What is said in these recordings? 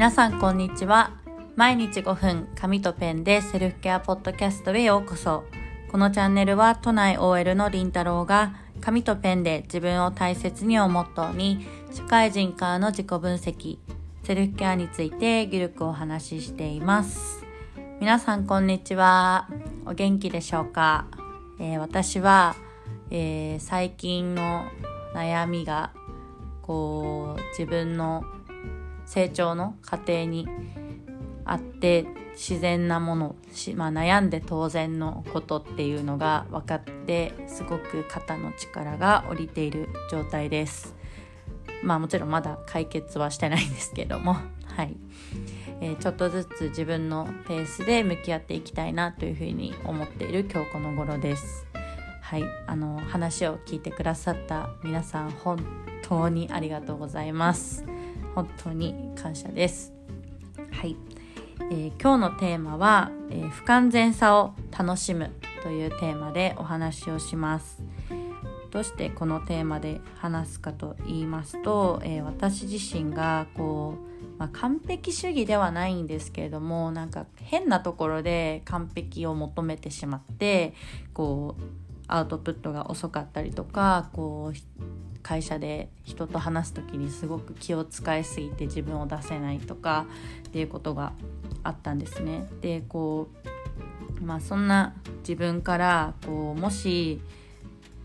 皆さんこんにちは。毎日5分紙とペンでセルフケアポッドキャストへようこそ。このチャンネルは都内 OL のりんたろうが紙とペンで自分を大切にをモットーに社会人からの自己分析セルフケアについてギルクお話ししています。皆さんこんにちは。お元気でしょうか、えー、私は、えー、最近の悩みがこう自分の成長の過程にあって自然なものまあ、悩んで当然のことっていうのが分かってすごく肩の力が下りている状態です。まあもちろんまだ解決はしてないんですけども はい、えー、ちょっとずつ自分のペースで向き合っていきたいなというふうに思っている今日この頃です。はい、あの話を聞いてくださった皆さん本当にありがとうございます。本当に感謝です。はい、えー、今日のテーマは、えー、不完全さを楽しむというテーマでお話をします。どうしてこのテーマで話すかと言いますと、えー、私自身がこう、まあ、完璧主義ではないんですけれどもなんか変なところで完璧を求めてしまってこうアウトプットが遅かったりとかこう会社で人と話す時にすごく気を使いすぎて自分を出せないとかっていうことがあったんですね。でこうまあそんな自分からこうもし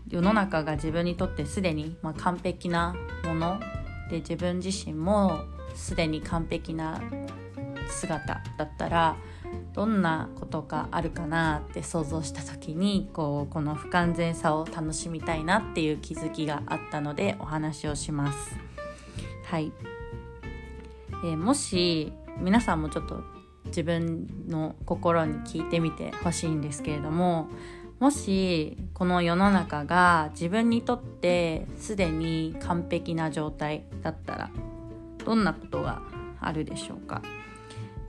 世の中が自分にとってすでに、まあ、完璧なもので自分自身もすでに完璧な姿だったらどんなことがあるかなって想像した時にこうこの不完全さを楽しみたいなっていう気づきがあったのでお話をします。はい、えー、もし皆さんもちょっと自分の心に聞いてみてほしいんですけれどももしこの世の中が自分にとってすでに完璧な状態だったらどんなことがあるでしょうか？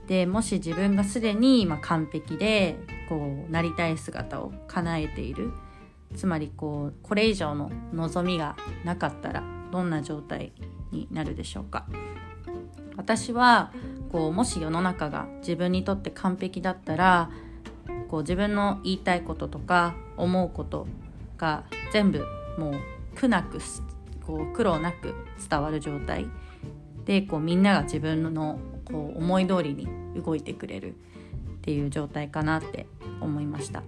でもし自分がすでに今完璧でこうなりたい姿を叶えている。つまりこうこれ以上の望みがなかったらどんな状態になるでしょうか。私はこうもし世の中が自分にとって完璧だったらこう自分の言いたいこととか思うことが全部もう苦なくこう苦労なく伝わる状態。でこうみんなが自分のこう思い通りに動いてくれるっていう状態かなって思いました。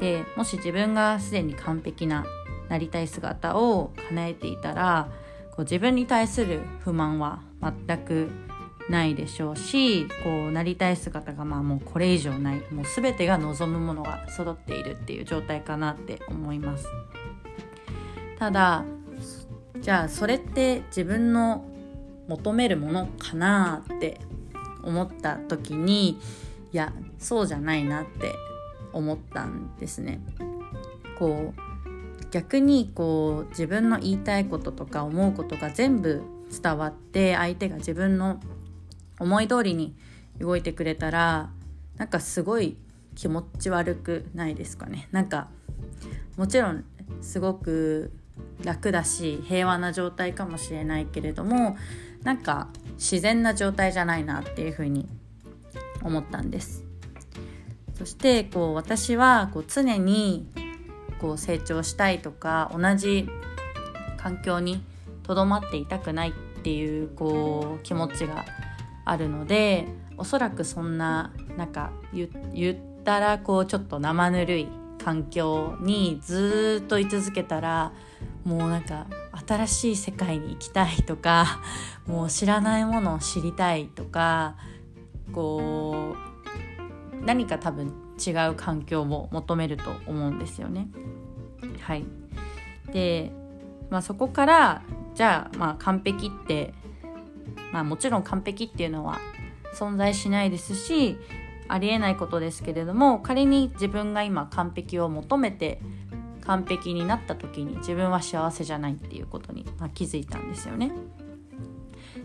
でもし自分がすでに完璧ななりたい姿を叶えていたらこう自分に対する不満は全くないでしょうしこうなりたい姿がまあもうこれ以上ないもう全てが望むものが揃っているっていう状態かなって思います。ただじゃあそれって自分の求めるものかなって思った時にいやそうじゃないなって思ったんですね。こう逆にこう自分の言いたいこととか思うことが全部伝わって相手が自分の思い通りに動いてくれたらなんかすごい気持ち悪くないですかねなんかもちろんすごく楽だし平和な状態かもしれないけれどもなんか自然な状態じゃないなっていうふうに思ったんです。そしてこう私はこう常にこう成長したいとか同じ環境にとどまっていたくないっていうこう気持ちがあるのでおそらくそんななんか言ったらこうちょっと生ぬるい環境にずっと居続けたらもうなんか新しい世界に行きたいとか もう知らないものを知りたいとかこう何か多分違う環境を求めると思うんですよね。はい、で、まあ、そこからじゃあまあ完璧って、まあ、もちろん完璧っていうのは存在しないですしありえないことですけれども仮に自分が今完璧を求めて完璧になった時に自分は幸せじゃないっていうことに、まあ、気づいたんですよね。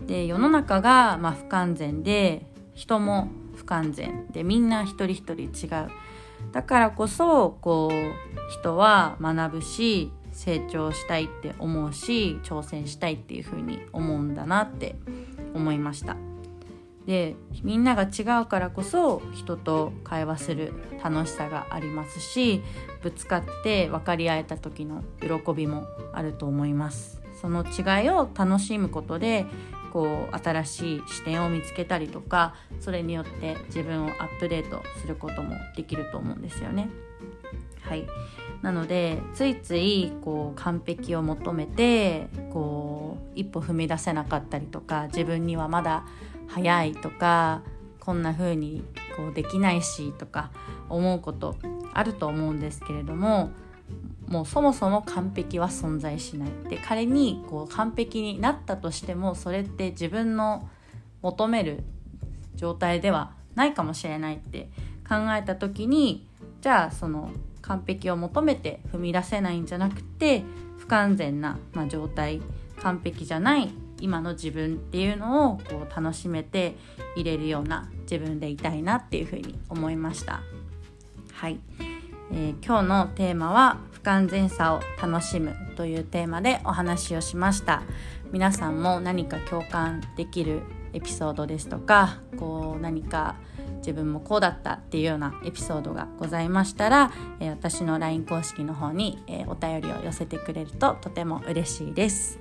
で世の中が、まあ、不完全で人も不完全でみんな一人一人違うだからこそこう人は学ぶし成長したいって思うし挑戦したいっていうふうに思うんだなって思いましたでみんなが違うからこそ人と会話する楽しさがありますしぶつかって分かり合えた時の喜びもあると思いますその違いを楽しむことでこう新しい視点を見つけたりとかそれによって自分をアップデートすることもできると思うんですよね。はいなのでついついこう完璧を求めてこう一歩踏み出せなかったりとか自分にはまだ早いとかこんな風にこうできないしとか思うことあると思うんですけれどももうそもそも完璧は存在しない。で仮にこう完璧になったとしてもそれって自分の求める状態ではないかもしれないって考えた時にじゃあその完璧を求めて踏み出せないんじゃなくて不完全な、まあ、状態完璧じゃない今の自分っていうのをこう楽しめていれるような自分でいたいなっていうふうに思いました。はい、えー、今日のテーマは不完全さを楽しむというテーマでお話をしました。皆さんも何か共感できるエピソードですとかこう何か自分もこうだったっていうようなエピソードがございましたら、えー、私の LINE 公式の方に、えー、お便りを寄せてくれるととても嬉しいです。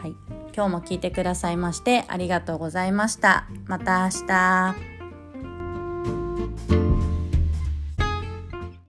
はい、今日も聞いてくださいましてありがとうございました。また明日。